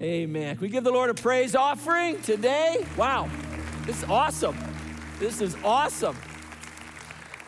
Amen. Can we give the Lord a praise offering today? Wow, this is awesome. This is awesome.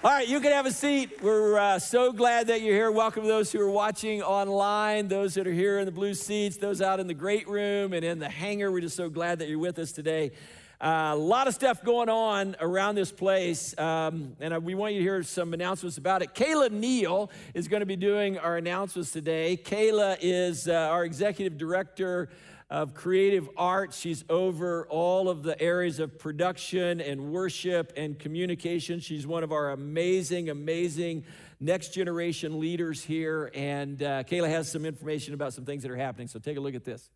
All right, you can have a seat. We're uh, so glad that you're here. Welcome to those who are watching online, those that are here in the blue seats, those out in the great room and in the hangar. We're just so glad that you're with us today. Uh, a lot of stuff going on around this place, um, and we want you to hear some announcements about it. Kayla Neal is going to be doing our announcements today. Kayla is uh, our executive director of creative arts. She's over all of the areas of production and worship and communication. She's one of our amazing, amazing next generation leaders here. And uh, Kayla has some information about some things that are happening. So take a look at this.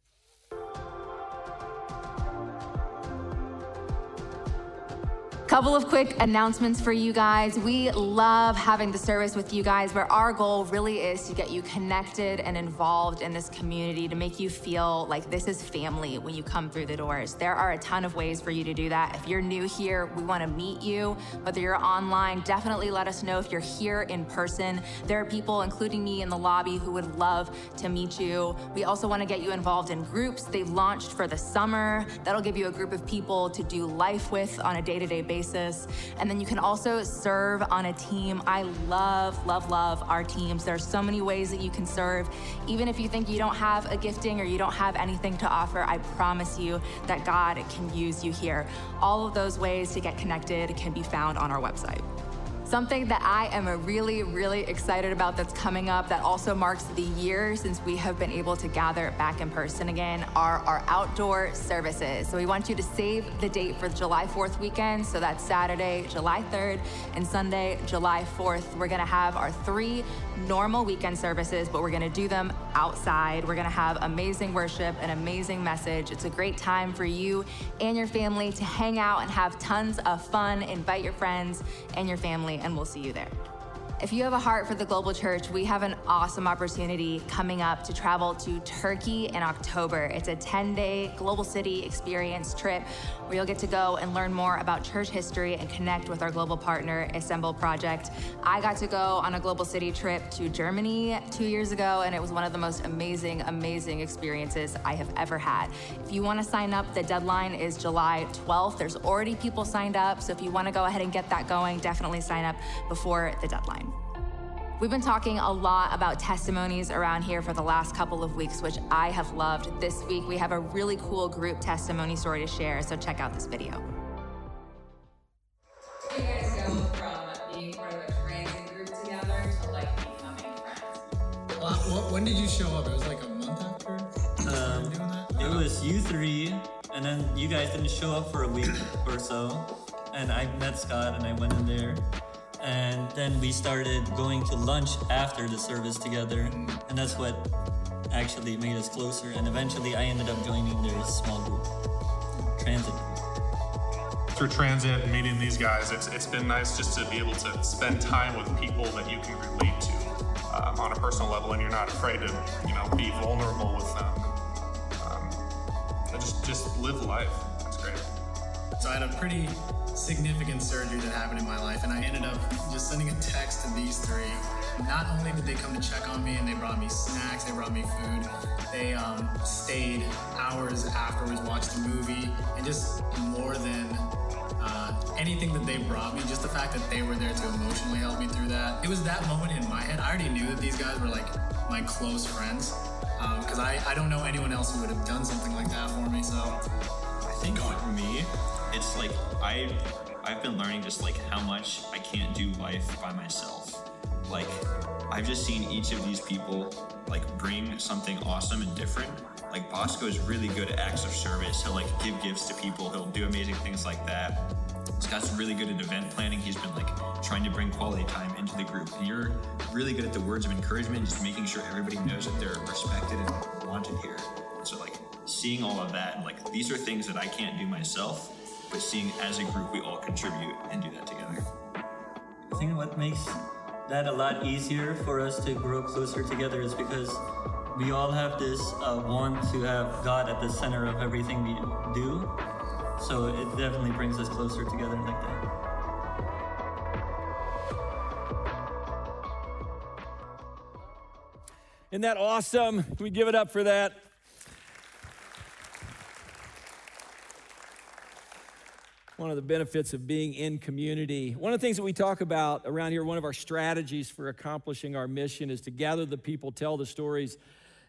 Couple of quick announcements for you guys. We love having the service with you guys, where our goal really is to get you connected and involved in this community to make you feel like this is family when you come through the doors. There are a ton of ways for you to do that. If you're new here, we want to meet you. Whether you're online, definitely let us know if you're here in person. There are people, including me in the lobby, who would love to meet you. We also want to get you involved in groups. They've launched for the summer. That'll give you a group of people to do life with on a day to day basis basis. And then you can also serve on a team. I love, love, love our teams. There are so many ways that you can serve. Even if you think you don't have a gifting or you don't have anything to offer, I promise you that God can use you here. All of those ways to get connected can be found on our website. Something that I am really, really excited about that's coming up that also marks the year since we have been able to gather back in person again are our outdoor services. So we want you to save the date for the July 4th weekend. So that's Saturday, July 3rd, and Sunday, July 4th. We're gonna have our three normal weekend services, but we're gonna do them outside. We're gonna have amazing worship, an amazing message. It's a great time for you and your family to hang out and have tons of fun. Invite your friends and your family and we'll see you there. If you have a heart for the global church, we have an awesome opportunity coming up to travel to Turkey in October. It's a 10 day global city experience trip where you'll get to go and learn more about church history and connect with our global partner, Assemble Project. I got to go on a global city trip to Germany two years ago, and it was one of the most amazing, amazing experiences I have ever had. If you want to sign up, the deadline is July 12th. There's already people signed up, so if you want to go ahead and get that going, definitely sign up before the deadline. We've been talking a lot about testimonies around here for the last couple of weeks, which I have loved. This week, we have a really cool group testimony story to share, so check out this video. you guys go from being part of a transit group together to like becoming friends? Well, when did you show up? It was like a month after um, doing that? It was you three, and then you guys didn't show up for a week or so. And I met Scott and I went in there and then we started going to lunch after the service together and that's what actually made us closer and eventually i ended up joining their small group transit through transit and meeting these guys it's, it's been nice just to be able to spend time with people that you can relate to um, on a personal level and you're not afraid to you know be vulnerable with them. Um, just just live life so i had a pretty significant surgery that happened in my life, and I ended up just sending a text to these three. Not only did they come to check on me and they brought me snacks, they brought me food, they um, stayed hours afterwards, watched a movie, and just more than uh, anything that they brought me, just the fact that they were there to emotionally help me through that. It was that moment in my head. I already knew that these guys were like my close friends because um, I, I don't know anyone else who would have done something like that for me. So I think for me, it's like I I've been learning just like how much I can't do life by myself. Like I've just seen each of these people like bring something awesome and different. Like Bosco is really good at acts of service. He'll like give gifts to people. He'll do amazing things like that. Scott's really good at event planning. He's been like trying to bring quality time into the group. And you're really good at the words of encouragement, just making sure everybody knows that they're respected and wanted here. So like seeing all of that and like these are things that I can't do myself but seeing as a group we all contribute and do that together. I think what makes that a lot easier for us to grow closer together is because we all have this uh, want to have God at the center of everything we do. So it definitely brings us closer together like that. Isn't that awesome? Can we give it up for that? One of the benefits of being in community. One of the things that we talk about around here, one of our strategies for accomplishing our mission is to gather the people, tell the stories,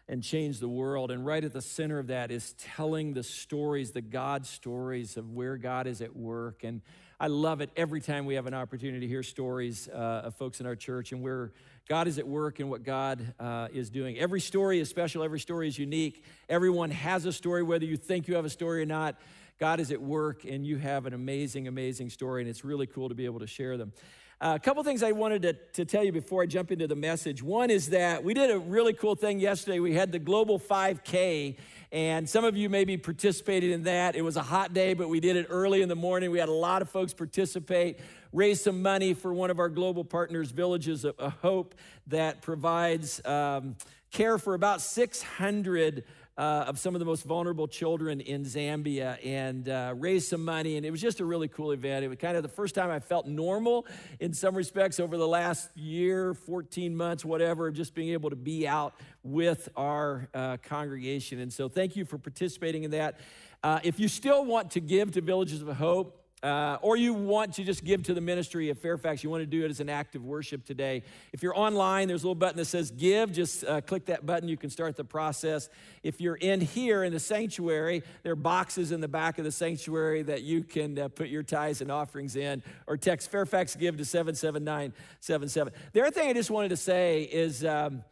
and change the world. And right at the center of that is telling the stories, the God stories of where God is at work. And I love it every time we have an opportunity to hear stories uh, of folks in our church and where God is at work and what God uh, is doing. Every story is special, every story is unique. Everyone has a story, whether you think you have a story or not. God is at work and you have an amazing, amazing story, and it's really cool to be able to share them. Uh, a couple things I wanted to, to tell you before I jump into the message. One is that we did a really cool thing yesterday. We had the Global 5K, and some of you maybe participated in that. It was a hot day, but we did it early in the morning. We had a lot of folks participate, raise some money for one of our global partners, Villages of Hope, that provides um, care for about 600 uh, of some of the most vulnerable children in Zambia and uh, raised some money. And it was just a really cool event. It was kind of the first time I felt normal in some respects over the last year, 14 months, whatever, just being able to be out with our uh, congregation. And so thank you for participating in that. Uh, if you still want to give to Villages of Hope, uh, or you want to just give to the ministry of Fairfax, you want to do it as an act of worship today. If you're online, there's a little button that says give. Just uh, click that button. You can start the process. If you're in here in the sanctuary, there are boxes in the back of the sanctuary that you can uh, put your tithes and offerings in, or text Fairfax Give to 77977. The other thing I just wanted to say is. Um,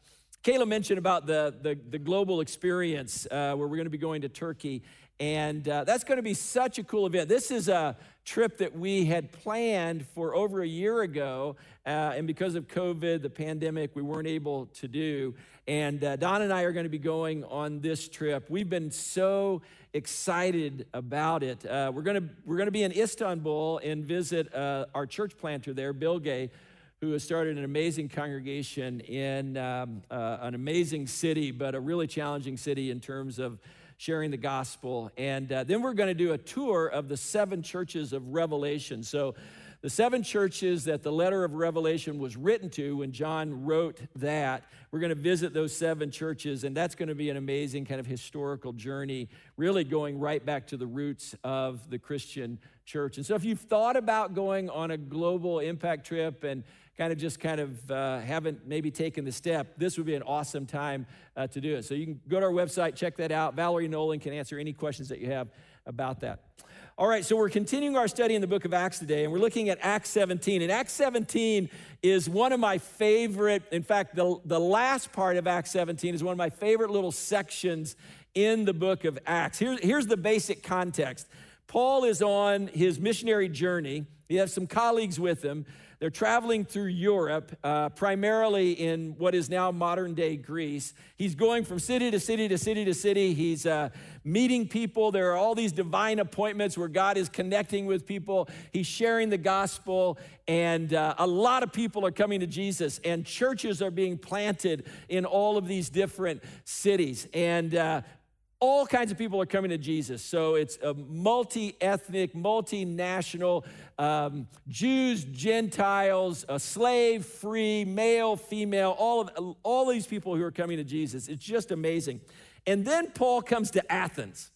Kayla mentioned about the, the, the global experience uh, where we're going to be going to Turkey. And uh, that's going to be such a cool event. This is a trip that we had planned for over a year ago. Uh, and because of COVID, the pandemic, we weren't able to do. And uh, Don and I are going to be going on this trip. We've been so excited about it. Uh, we're going to we're going to be in Istanbul and visit uh, our church planter there, Bilge, who has started an amazing congregation in um, uh, an amazing city, but a really challenging city in terms of sharing the gospel. And uh, then we're going to do a tour of the seven churches of Revelation. So, the seven churches that the letter of Revelation was written to when John wrote that, we're going to visit those seven churches, and that's going to be an amazing kind of historical journey, really going right back to the roots of the Christian church. And so, if you've thought about going on a global impact trip and kind of just kind of uh, haven't maybe taken the step, this would be an awesome time uh, to do it. So you can go to our website, check that out. Valerie Nolan can answer any questions that you have about that. All right, so we're continuing our study in the book of Acts today, and we're looking at Acts 17. And Acts 17 is one of my favorite, in fact, the, the last part of Acts 17 is one of my favorite little sections in the book of Acts. Here, here's the basic context Paul is on his missionary journey, he has some colleagues with him. They're traveling through Europe, uh, primarily in what is now modern day Greece. He's going from city to city to city to city. He's uh, meeting people. There are all these divine appointments where God is connecting with people. He's sharing the gospel, and uh, a lot of people are coming to Jesus, and churches are being planted in all of these different cities. And uh, all kinds of people are coming to Jesus. So it's a multi ethnic, multinational, um, Jews, Gentiles, slave free, male, female, all of all these people who are coming to Jesus. It's just amazing. And then Paul comes to Athens.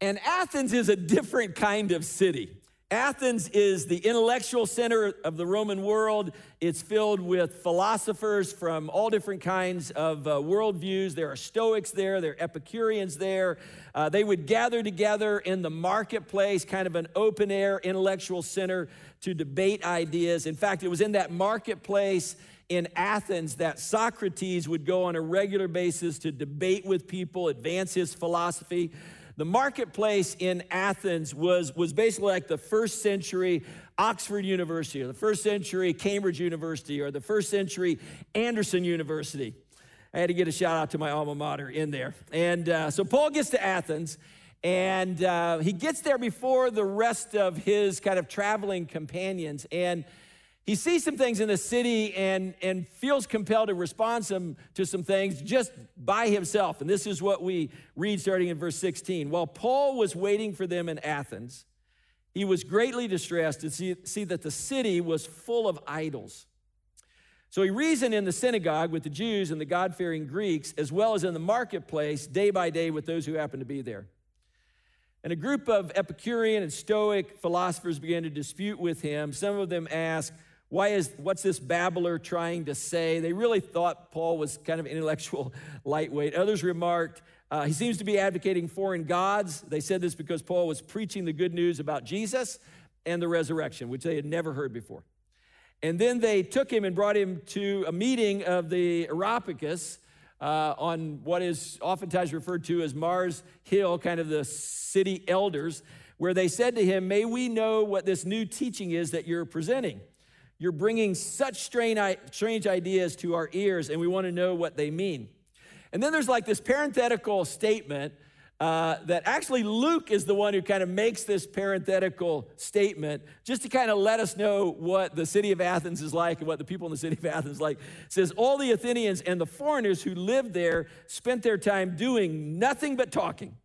And Athens is a different kind of city. Athens is the intellectual center of the Roman world. It's filled with philosophers from all different kinds of uh, worldviews. There are Stoics there, there are Epicureans there. Uh, they would gather together in the marketplace, kind of an open air intellectual center to debate ideas. In fact, it was in that marketplace in Athens that Socrates would go on a regular basis to debate with people, advance his philosophy. The marketplace in Athens was, was basically like the first century Oxford University, or the first century Cambridge University, or the first century Anderson University. I had to get a shout out to my alma mater in there. And uh, so Paul gets to Athens, and uh, he gets there before the rest of his kind of traveling companions. And he sees some things in the city and, and feels compelled to respond some, to some things just by himself. And this is what we read starting in verse 16. While Paul was waiting for them in Athens, he was greatly distressed to see, see that the city was full of idols. So he reasoned in the synagogue with the Jews and the God fearing Greeks, as well as in the marketplace day by day with those who happened to be there. And a group of Epicurean and Stoic philosophers began to dispute with him. Some of them asked, why is what's this babbler trying to say? They really thought Paul was kind of intellectual lightweight. Others remarked, uh, he seems to be advocating foreign gods. They said this because Paul was preaching the good news about Jesus and the resurrection, which they had never heard before. And then they took him and brought him to a meeting of the Areopagus uh, on what is oftentimes referred to as Mars Hill, kind of the city elders, where they said to him, May we know what this new teaching is that you're presenting. You're bringing such strange ideas to our ears, and we want to know what they mean. And then there's like this parenthetical statement uh, that actually Luke is the one who kind of makes this parenthetical statement just to kind of let us know what the city of Athens is like and what the people in the city of Athens like. It says, All the Athenians and the foreigners who lived there spent their time doing nothing but talking.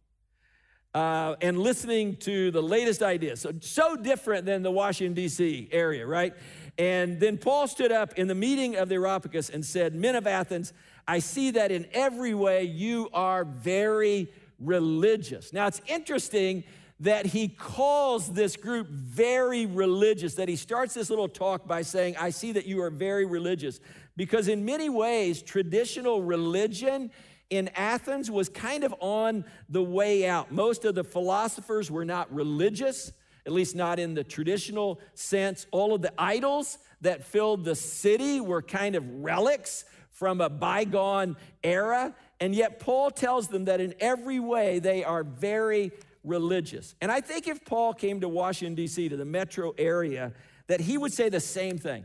Uh, and listening to the latest ideas. So, so different than the Washington, D.C. area, right? And then Paul stood up in the meeting of the Areopagus and said, Men of Athens, I see that in every way you are very religious. Now, it's interesting that he calls this group very religious, that he starts this little talk by saying, I see that you are very religious. Because in many ways, traditional religion in Athens was kind of on the way out. Most of the philosophers were not religious, at least not in the traditional sense. All of the idols that filled the city were kind of relics from a bygone era. And yet, Paul tells them that in every way they are very religious. And I think if Paul came to Washington, D.C., to the metro area, that he would say the same thing.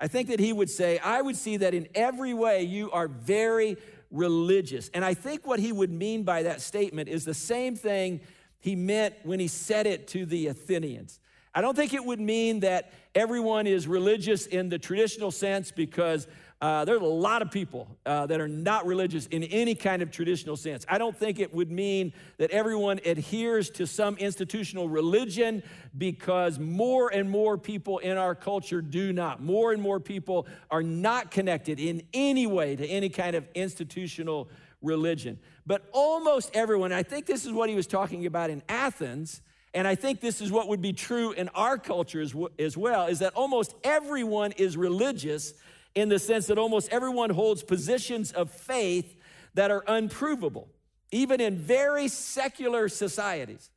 I think that he would say, I would see that in every way you are very religious. And I think what he would mean by that statement is the same thing he meant when he said it to the Athenians. I don't think it would mean that everyone is religious in the traditional sense because uh, there's a lot of people uh, that are not religious in any kind of traditional sense. I don't think it would mean that everyone adheres to some institutional religion because more and more people in our culture do not. More and more people are not connected in any way to any kind of institutional religion. But almost everyone, I think this is what he was talking about in Athens. And I think this is what would be true in our culture as, as well is that almost everyone is religious in the sense that almost everyone holds positions of faith that are unprovable, even in very secular societies.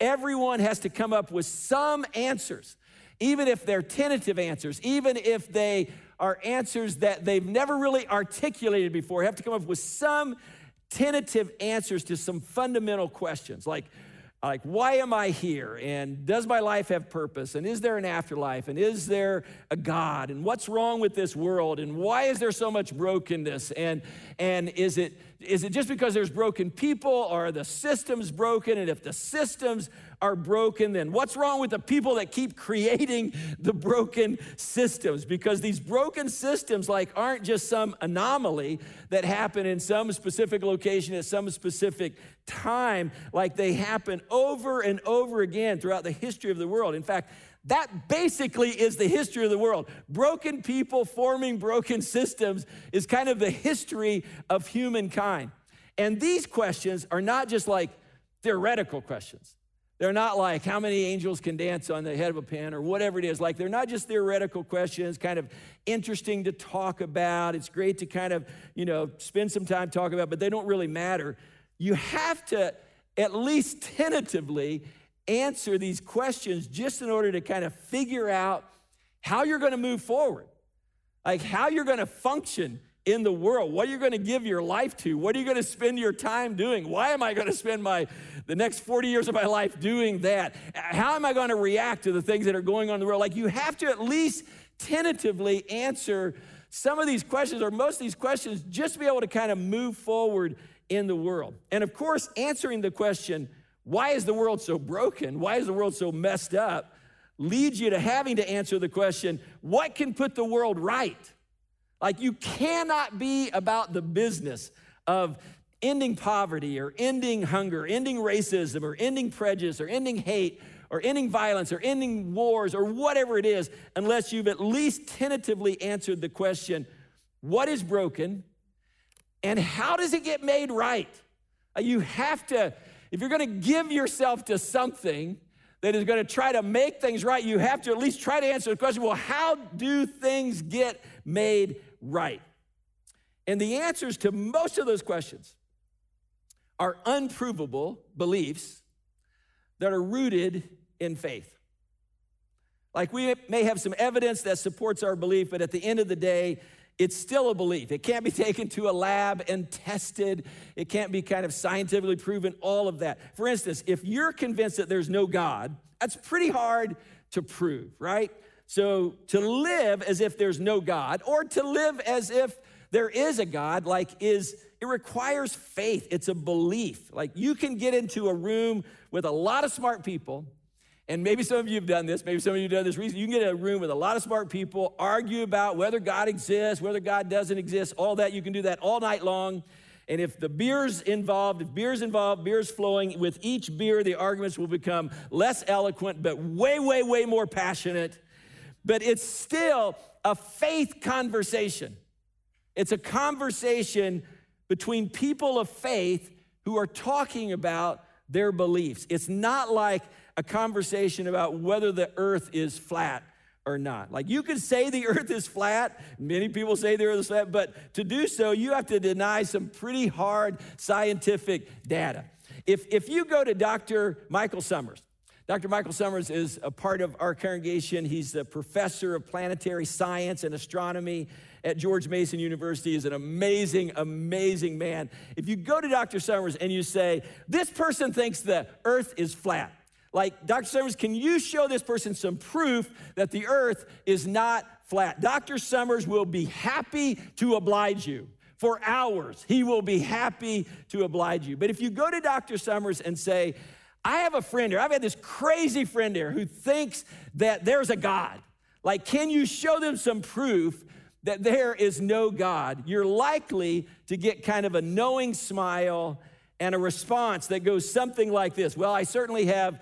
Everyone has to come up with some answers, even if they're tentative answers, even if they are answers that they've never really articulated before, have to come up with some tentative answers to some fundamental questions like like why am i here? And does my life have purpose? And is there an afterlife? And is there a god? And what's wrong with this world? And why is there so much brokenness? And and is it is it just because there's broken people? Or are the systems broken? And if the systems are broken, then what's wrong with the people that keep creating the broken systems? Because these broken systems, like, aren't just some anomaly that happen in some specific location at some specific time, like they happen over and over again throughout the history of the world. In fact, that basically is the history of the world. Broken people forming broken systems is kind of the history of humankind. And these questions are not just like theoretical questions. They're not like how many angels can dance on the head of a pin or whatever it is. Like they're not just theoretical questions, kind of interesting to talk about. It's great to kind of, you know, spend some time talking about, but they don't really matter. You have to at least tentatively answer these questions just in order to kind of figure out how you're going to move forward. Like how you're going to function in the world? What are you going to give your life to? What are you going to spend your time doing? Why am I going to spend my the next 40 years of my life doing that? How am I going to react to the things that are going on in the world? Like you have to at least tentatively answer some of these questions or most of these questions just to be able to kind of move forward in the world. And of course, answering the question, why is the world so broken? Why is the world so messed up? leads you to having to answer the question, what can put the world right? Like, you cannot be about the business of ending poverty or ending hunger, ending racism or ending prejudice or ending hate or ending violence or ending wars or whatever it is unless you've at least tentatively answered the question what is broken and how does it get made right? Uh, you have to if you're going to give yourself to something that is going to try to make things right, you have to at least try to answer the question well, how do things get made right? And the answers to most of those questions are unprovable beliefs that are rooted in faith. Like we may have some evidence that supports our belief, but at the end of the day, it's still a belief. It can't be taken to a lab and tested. It can't be kind of scientifically proven, all of that. For instance, if you're convinced that there's no God, that's pretty hard to prove, right? So to live as if there's no God or to live as if there is a God, like, is it requires faith. It's a belief. Like, you can get into a room with a lot of smart people and maybe some of you have done this, maybe some of you have done this recently. You can get in a room with a lot of smart people, argue about whether God exists, whether God doesn't exist, all that. You can do that all night long. And if the beer's involved, if beer's involved, beer's flowing, with each beer, the arguments will become less eloquent, but way, way, way more passionate. But it's still a faith conversation. It's a conversation between people of faith who are talking about their beliefs. It's not like a conversation about whether the earth is flat or not. Like you could say the earth is flat, many people say the earth is flat, but to do so, you have to deny some pretty hard scientific data. If, if you go to Dr. Michael Summers, Dr. Michael Summers is a part of our congregation. He's the professor of planetary science and astronomy at George Mason University. He's an amazing, amazing man. If you go to Dr. Summers and you say, This person thinks the earth is flat, like, Dr. Summers, can you show this person some proof that the earth is not flat? Dr. Summers will be happy to oblige you. For hours, he will be happy to oblige you. But if you go to Dr. Summers and say, I have a friend here, I've had this crazy friend here who thinks that there's a God. Like, can you show them some proof that there is no God? You're likely to get kind of a knowing smile and a response that goes something like this Well, I certainly have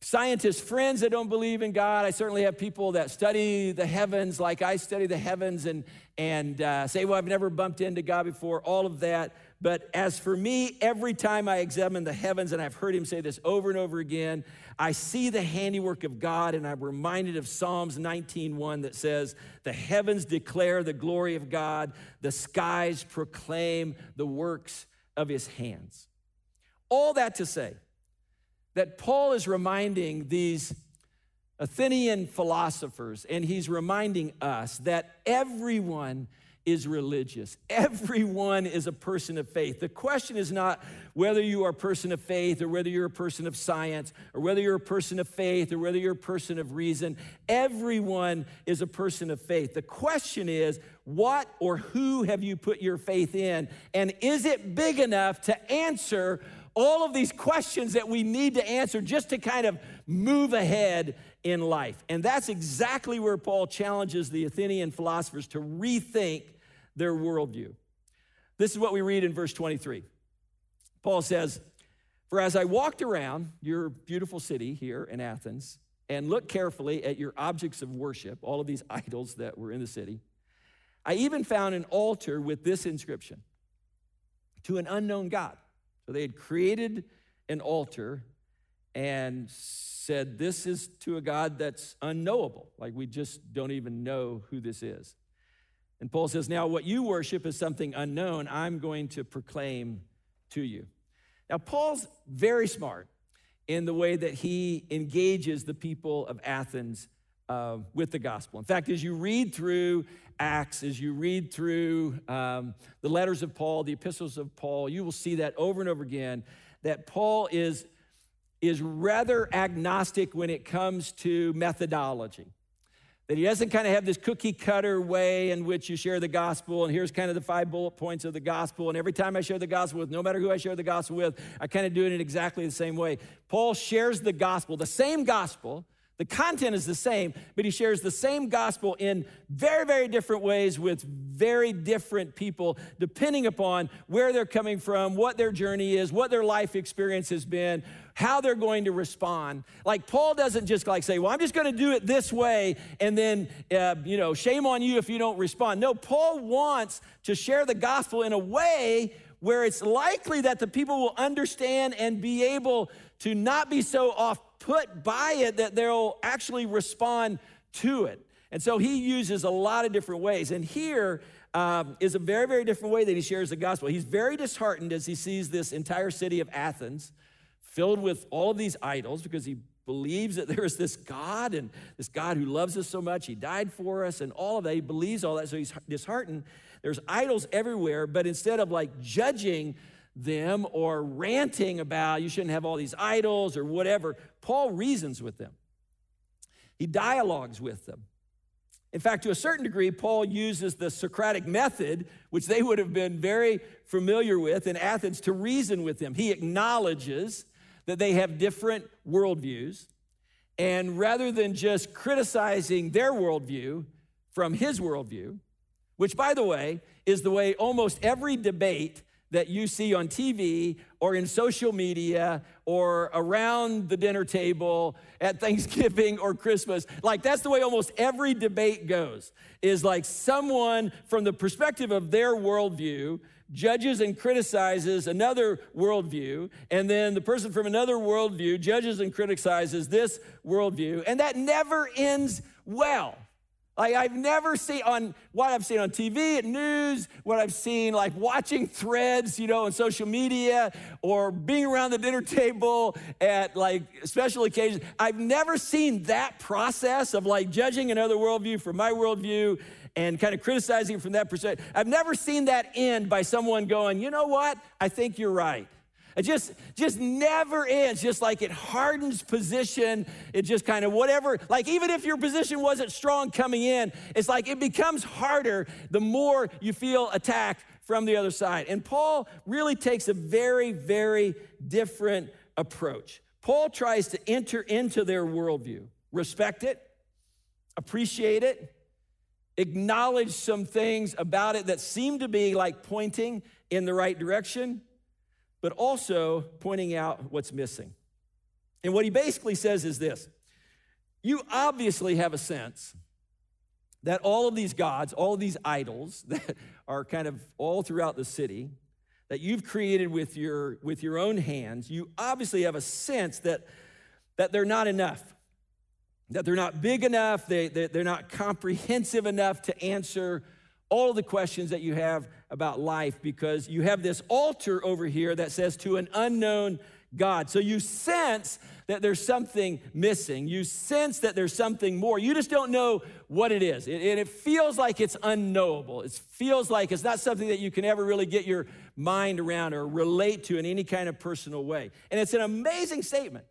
scientist friends that don't believe in God. I certainly have people that study the heavens like I study the heavens and, and uh, say, well, I've never bumped into God before, all of that. But as for me, every time I examine the heavens, and I've heard him say this over and over again, I see the handiwork of God, and I'm reminded of Psalms 19:1 that says, The heavens declare the glory of God, the skies proclaim the works of his hands. All that to say, that Paul is reminding these Athenian philosophers, and he's reminding us that everyone is religious. Everyone is a person of faith. The question is not whether you are a person of faith or whether you're a person of science or whether you're a person of faith or whether you're a person of reason. Everyone is a person of faith. The question is what or who have you put your faith in? And is it big enough to answer all of these questions that we need to answer just to kind of move ahead in life. And that's exactly where Paul challenges the Athenian philosophers to rethink their worldview. This is what we read in verse 23. Paul says, For as I walked around your beautiful city here in Athens and looked carefully at your objects of worship, all of these idols that were in the city, I even found an altar with this inscription to an unknown God. So they had created an altar and said, This is to a God that's unknowable. Like we just don't even know who this is. And Paul says, Now what you worship is something unknown. I'm going to proclaim to you. Now, Paul's very smart in the way that he engages the people of Athens uh, with the gospel. In fact, as you read through Acts, as you read through um, the letters of Paul, the epistles of Paul, you will see that over and over again that Paul is, is rather agnostic when it comes to methodology. That he doesn't kind of have this cookie cutter way in which you share the gospel, and here's kind of the five bullet points of the gospel. And every time I share the gospel with, no matter who I share the gospel with, I kind of do it in exactly the same way. Paul shares the gospel, the same gospel the content is the same, but he shares the same gospel in very, very different ways with very different people, depending upon where they're coming from, what their journey is, what their life experience has been, how they're going to respond. Like Paul doesn't just like say, "Well, I'm just going to do it this way," and then uh, you know, shame on you if you don't respond. No, Paul wants to share the gospel in a way where it's likely that the people will understand and be able to not be so off put by it that they'll actually respond to it. And so he uses a lot of different ways. And here um, is a very, very different way that he shares the gospel. He's very disheartened as he sees this entire city of Athens filled with all of these idols because he believes that there is this God and this God who loves us so much. He died for us and all of that. He believes all that. So he's disheartened. There's idols everywhere, but instead of like judging them or ranting about you shouldn't have all these idols or whatever, Paul reasons with them. He dialogues with them. In fact, to a certain degree, Paul uses the Socratic method, which they would have been very familiar with in Athens, to reason with them. He acknowledges that they have different worldviews. And rather than just criticizing their worldview from his worldview, which, by the way, is the way almost every debate that you see on TV or in social media or around the dinner table at Thanksgiving or Christmas. Like that's the way almost every debate goes, is like someone from the perspective of their worldview judges and criticizes another worldview, and then the person from another worldview judges and criticizes this worldview, and that never ends well. Like I've never seen on what I've seen on TV, at news, what I've seen like watching threads, you know, on social media or being around the dinner table at like special occasions. I've never seen that process of like judging another worldview from my worldview and kind of criticizing from that perspective. I've never seen that end by someone going, you know what? I think you're right. It just, just never ends. Just like it hardens position. It just kind of whatever. Like even if your position wasn't strong coming in, it's like it becomes harder the more you feel attacked from the other side. And Paul really takes a very, very different approach. Paul tries to enter into their worldview, respect it, appreciate it, acknowledge some things about it that seem to be like pointing in the right direction, but also pointing out what's missing. And what he basically says is this you obviously have a sense that all of these gods, all of these idols that are kind of all throughout the city, that you've created with your, with your own hands, you obviously have a sense that, that they're not enough, that they're not big enough, they, they, they're not comprehensive enough to answer all the questions that you have about life because you have this altar over here that says to an unknown God. So you sense that there's something missing. You sense that there's something more. You just don't know what it is. And it, feels like it's unknowable. It feels like it's not something that you can ever really get your mind around or relate to in any kind of personal way. And it's an amazing statement.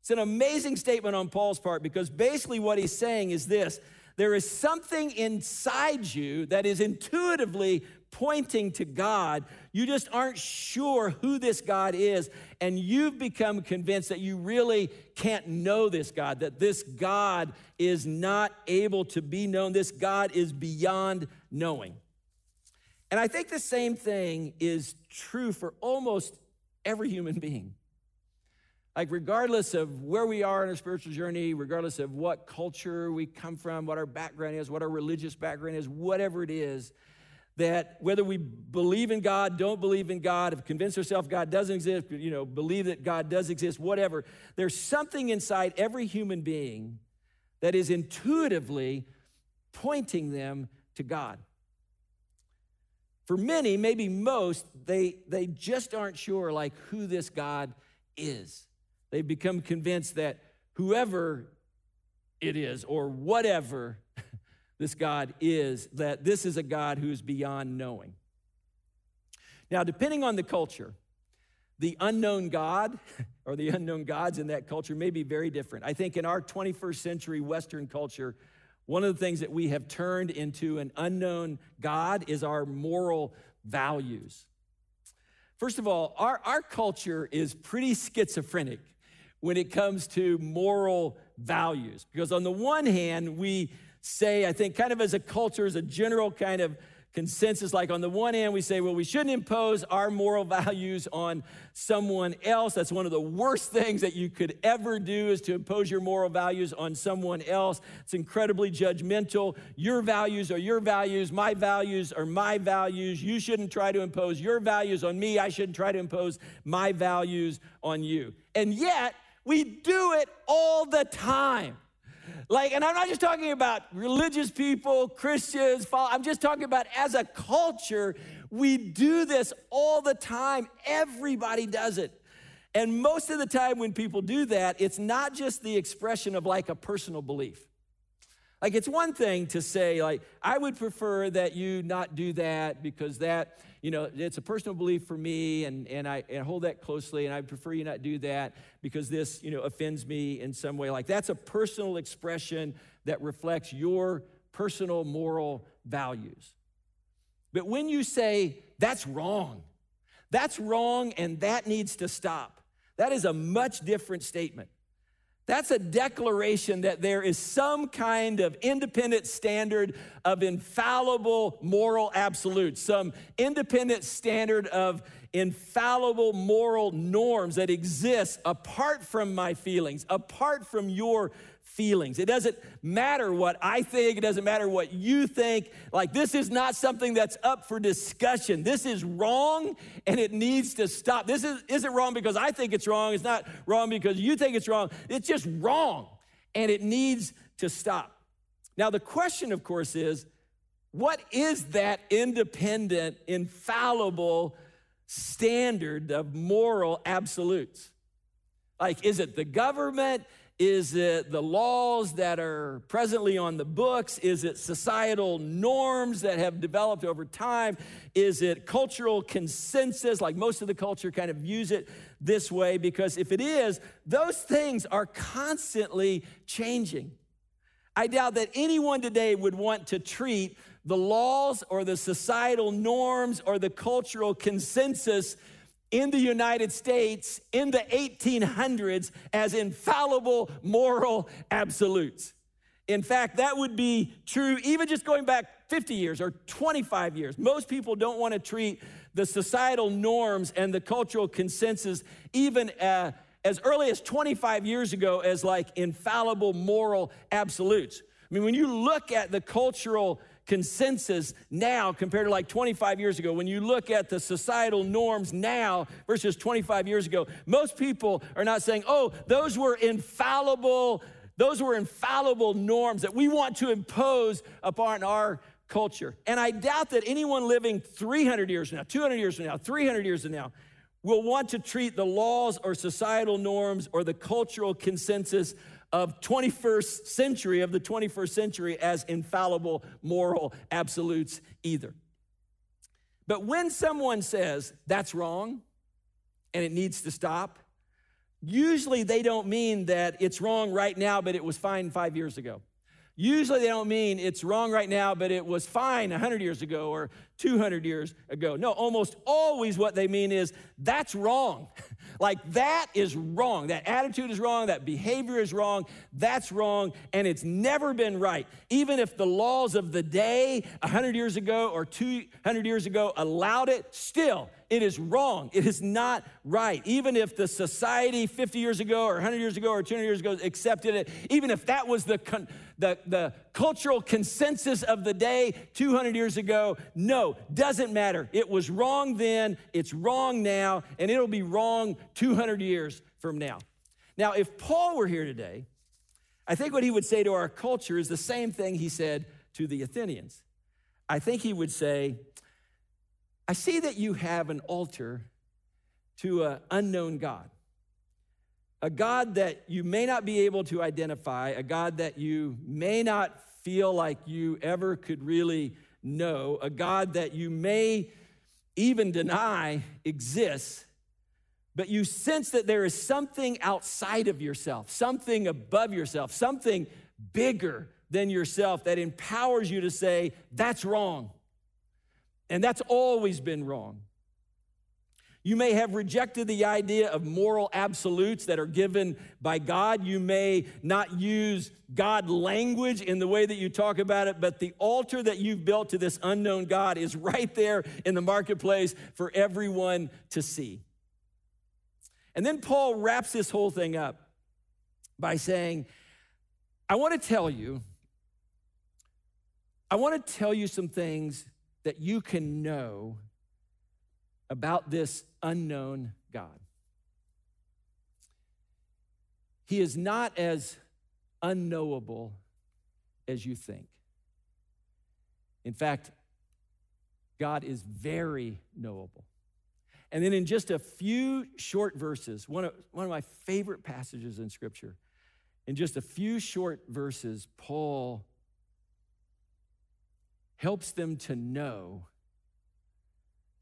It's an amazing statement on Paul's part because basically what he's saying is this there is something inside you that is intuitively pointing to God. You just aren't sure who this God is, and you've become convinced that you really can't know this God, that this God is not able to be known. This God is beyond knowing. And I think the same thing is true for almost every human being. Like, regardless of where we are in our spiritual journey, regardless of what culture we come from, what our background is, what our religious background is, whatever it is, that whether we believe in God, don't believe in God, have convinced ourselves God doesn't exist, you know, believe that God does exist, whatever, there's something inside every human being that is intuitively pointing them to God. For many, maybe most, they, they just aren't sure like who this God is. They've become convinced that whoever it is or whatever this God is, that this is a God who is beyond knowing. Now, depending on the culture, the unknown God or the unknown gods in that culture may be very different. I think in our 21st century Western culture, one of the things that we have turned into an unknown God is our moral values. First of all, our, our culture is pretty schizophrenic when it comes to moral values. Because on the one hand, we say, I think, kind of as a culture, as a general kind of consensus. Like on the one hand, we say, well, we shouldn't impose our moral values on someone else. That's one of the worst things that you could ever do is to impose your moral values on someone else. It's incredibly judgmental. Your values are your values. My values are my values. You shouldn't try to impose your values on me. I shouldn't try to impose my values on you. And yet, we do it all the time. Like, and I'm not just talking about religious people, Christians, I'm just talking about as a culture, we do this all the time. Everybody does it. And most of the time, when people do that, it's not just the expression of like a personal belief. Like, it's one thing to say, like, I would prefer that you not do that because that you know, it's a personal belief for me, and, and, I, and hold that closely, and I prefer you not do that because this, you know, offends me in some way. Like that's a personal expression that reflects your personal moral values. But when you say, that's wrong, that's wrong, and that needs to stop, that is a much different statement. That's a declaration that there is some kind of independent standard of infallible moral absolutes, some independent standard of infallible moral norms that exist apart from my feelings, apart from your feelings. It doesn't matter what I think, it doesn't matter what you think. Like, this is not something that's up for discussion. This is wrong and it needs to stop. This is, isn't wrong because I think it's wrong. It's not wrong because you think it's wrong. It's just wrong and it needs to stop. Now, the question, of course, is what is that independent, infallible standard of moral absolutes? Like, is it the government? Is it the laws that are presently on the books? Is it societal norms that have developed over time? Is it cultural consensus? Like most of the culture kind of views it this way because if it is, those things are constantly changing. I doubt that anyone today would want to treat the laws or the societal norms or the cultural consensus in the United States in the 1800s as infallible moral absolutes. In fact, that would be true even just going back 50 years or 25 years. Most people don't want to treat the societal norms and the cultural consensus even uh, as early as 25 years ago as like infallible moral absolutes. I mean, when you look at the cultural consensus now compared to like 25 years ago, when you look at the societal norms now versus 25 years ago, most people are not saying, oh, those were infallible, those were infallible norms that we want to impose upon our culture. And I doubt that anyone living 300 years from now, 200 years from now, 300 years from now, will want to treat the laws or societal norms or the cultural consensus of 21st century, of the 21st century, as infallible moral absolutes either. But when someone says that's wrong and it needs to stop, usually they don't mean that it's wrong right now, but it was fine five years ago. Usually they don't mean it's wrong right now, but it was fine 100 years ago or 200 years ago. No, almost always what they mean is that's wrong. like that is wrong. That attitude is wrong. That behavior is wrong. That's wrong. And it's never been right. Even if the laws of the day 100 years ago or 200 years ago allowed it, still it is wrong. It is not right. Even if the society 50 years ago or 100 years ago or 200 years ago accepted it, even if that was the, the, the cultural consensus of the day 200 years ago, no, doesn't matter. It was wrong then, it's wrong now, and it'll be wrong 200 years from now. Now, if Paul were here today, I think what he would say to our culture is the same thing he said to the Athenians. I think he would say, I see that you have an altar to an unknown God, a God that you may not be able to identify, a God that you may not feel like you ever could really know, a God that you may even deny exists, but you sense that there is something outside of yourself, something above yourself, something bigger than yourself that empowers you to say, that's wrong. And that's always been wrong. You may have rejected the idea of moral absolutes that are given by God. You may not use God language in the way that you talk about it, but the altar that you've built to this unknown God is right there in the marketplace for everyone to see. And then Paul wraps this whole thing up by saying, I want to tell you, I want to tell you some things that you can know about this unknown God. He is not as unknowable as you think. In fact, God is very knowable. And then in just a few short verses, one of, one of my favorite passages in Scripture, in just a few short verses, Paul helps them to know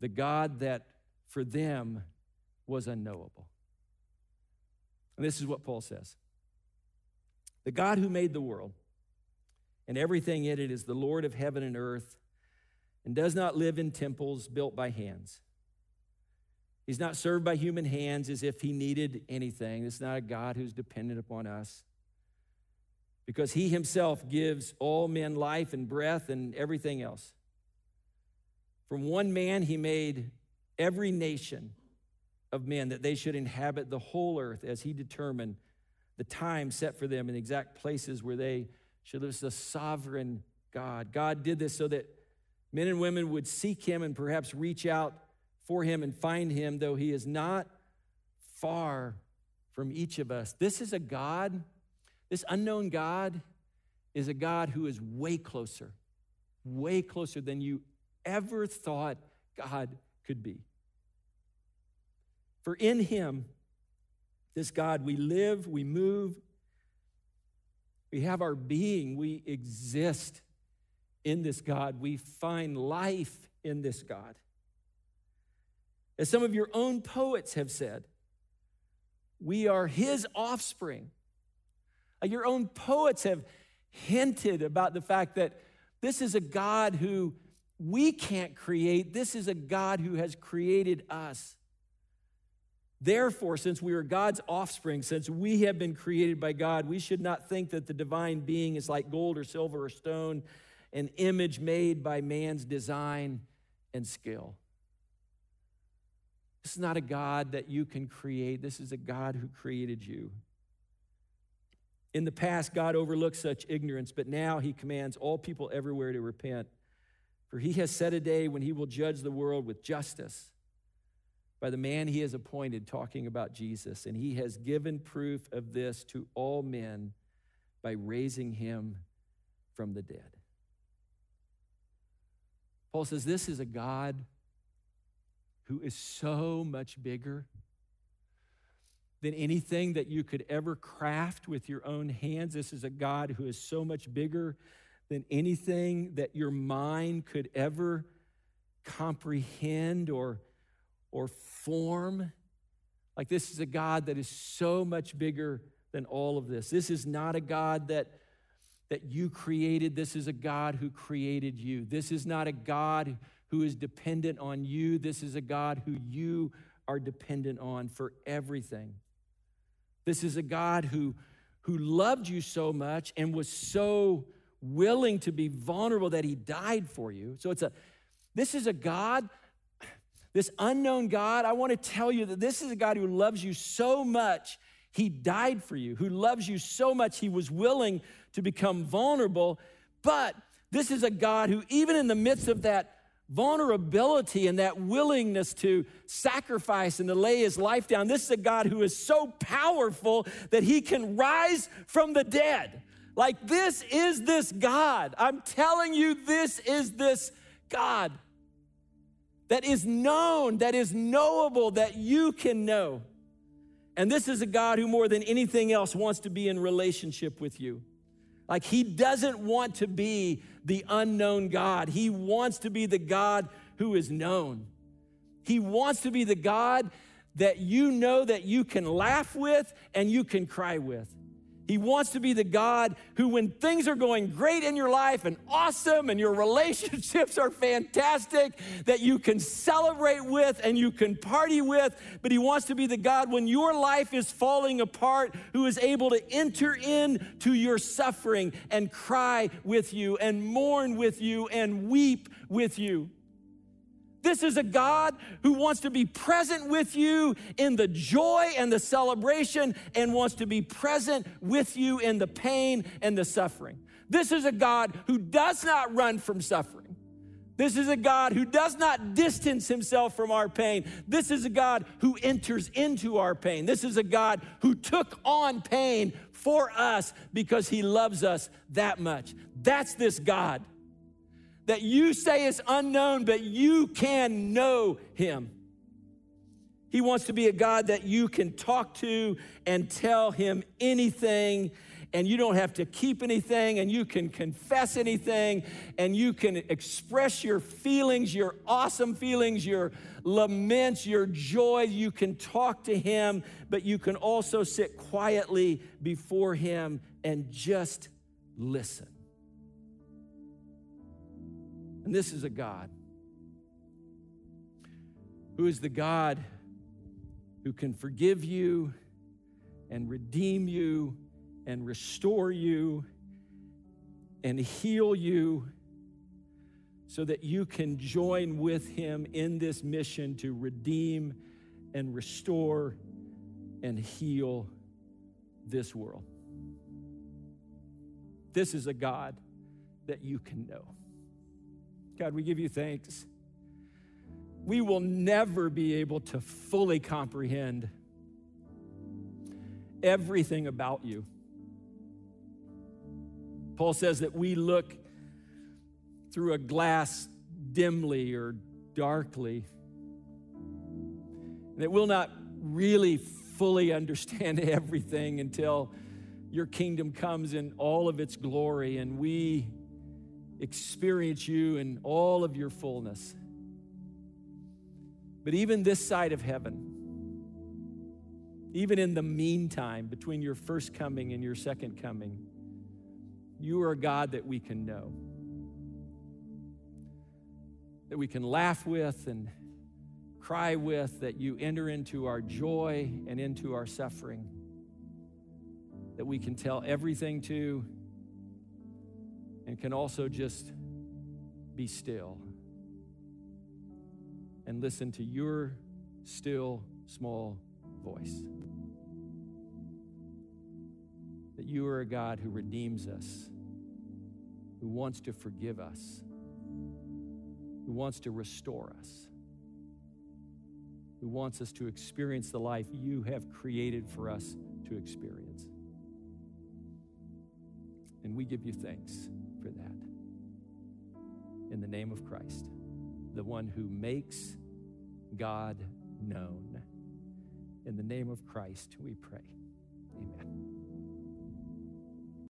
the God that for them was unknowable. And this is what Paul says The God who made the world and everything in it is the Lord of heaven and earth and does not live in temples built by hands. He's not served by human hands as if he needed anything. This is not a God who's dependent upon us. Because he himself gives all men life and breath and everything else. From one man, he made every nation of men that they should inhabit the whole earth as he determined the time set for them in exact places where they should live. It's the sovereign God. God did this so that men and women would seek him and perhaps reach out for him and find him, though he is not far from each of us. This is a God, this unknown God is a God who is way closer, way closer than you ever thought God could be. For in Him, this God, we live, we move, we have our being, we exist in this God, we find life in this God. As some of your own poets have said, we are His offspring. Uh, your own poets have hinted about the fact that this is a God who we can't create. This is a God who has created us. Therefore, since we are God's offspring, since we have been created by God, we should not think that the divine being is like gold or silver or stone, an image made by man's design and skill. This is not a God that you can create, this is a God who created you. In the past, God overlooked such ignorance, but now he commands all people everywhere to repent. For he has set a day when he will judge the world with justice by the man he has appointed, talking about Jesus. And he has given proof of this to all men by raising him from the dead. Paul says, This is a God who is so much bigger than anything that you could ever craft with your own hands. This is a God who is so much bigger than anything that your mind could ever comprehend or, or form. Like, this is a God that is so much bigger than all of this. This is not a God that, that you created, this is a God who created you. This is not a God who is dependent on you, this is a God who you are dependent on for everything. This is a God who, who loved you so much and was so willing to be vulnerable that he died for you. So it's a this is a God this unknown God, I want to tell you that this is a God who loves you so much, he died for you, who loves you so much, he was willing to become vulnerable. But this is a God who, even in the midst of that vulnerability and that willingness to sacrifice and to lay his life down, this is a God who is so powerful that he can rise from the dead. Like, this is this God. I'm telling you, this is this God that is known, that is knowable, that you can know. And this is a God who, more than anything else, wants to be in relationship with you. Like, He doesn't want to be the unknown God, He wants to be the God who is known. He wants to be the God that you know that you can laugh with and you can cry with. He wants to be the God who, when things are going great in your life and awesome and your relationships are fantastic, that you can celebrate with and you can party with. But He wants to be the God when your life is falling apart, who is able to enter into your suffering and cry with you and mourn with you and weep with you. This is a God who wants to be present with you in the joy and the celebration and wants to be present with you in the pain and the suffering. This is a God who does not run from suffering. This is a God who does not distance himself from our pain. This is a God who enters into our pain. This is a God who took on pain for us because he loves us that much. That's this God that you say is unknown, but you can know him. He wants to be a God that you can talk to and tell him anything, and you don't have to keep anything, and you can confess anything, and you can express your feelings, your awesome feelings, your laments, your joy. You can talk to him, but you can also sit quietly before him and just listen. And this is a God who is the God who can forgive you and redeem you and restore you and heal you so that you can join with him in this mission to redeem and restore and heal this world. This is a God that you can know. God, we give you thanks. We will never be able to fully comprehend everything about you. Paul says that we look through a glass dimly or darkly, that we'll not really fully understand everything until your kingdom comes in all of its glory and we experience you in all of your fullness. But even this side of heaven, even in the meantime, between your first coming and your second coming, you are a God that we can know, that we can laugh with and cry with, that you enter into our joy and into our suffering, that we can tell everything to and can also just be still and listen to your still small voice. That you are a God who redeems us, who wants to forgive us, who wants to restore us, who wants us to experience the life you have created for us to experience. And we give you thanks that. In the name of Christ, the one who makes God known. In the name of Christ, we pray.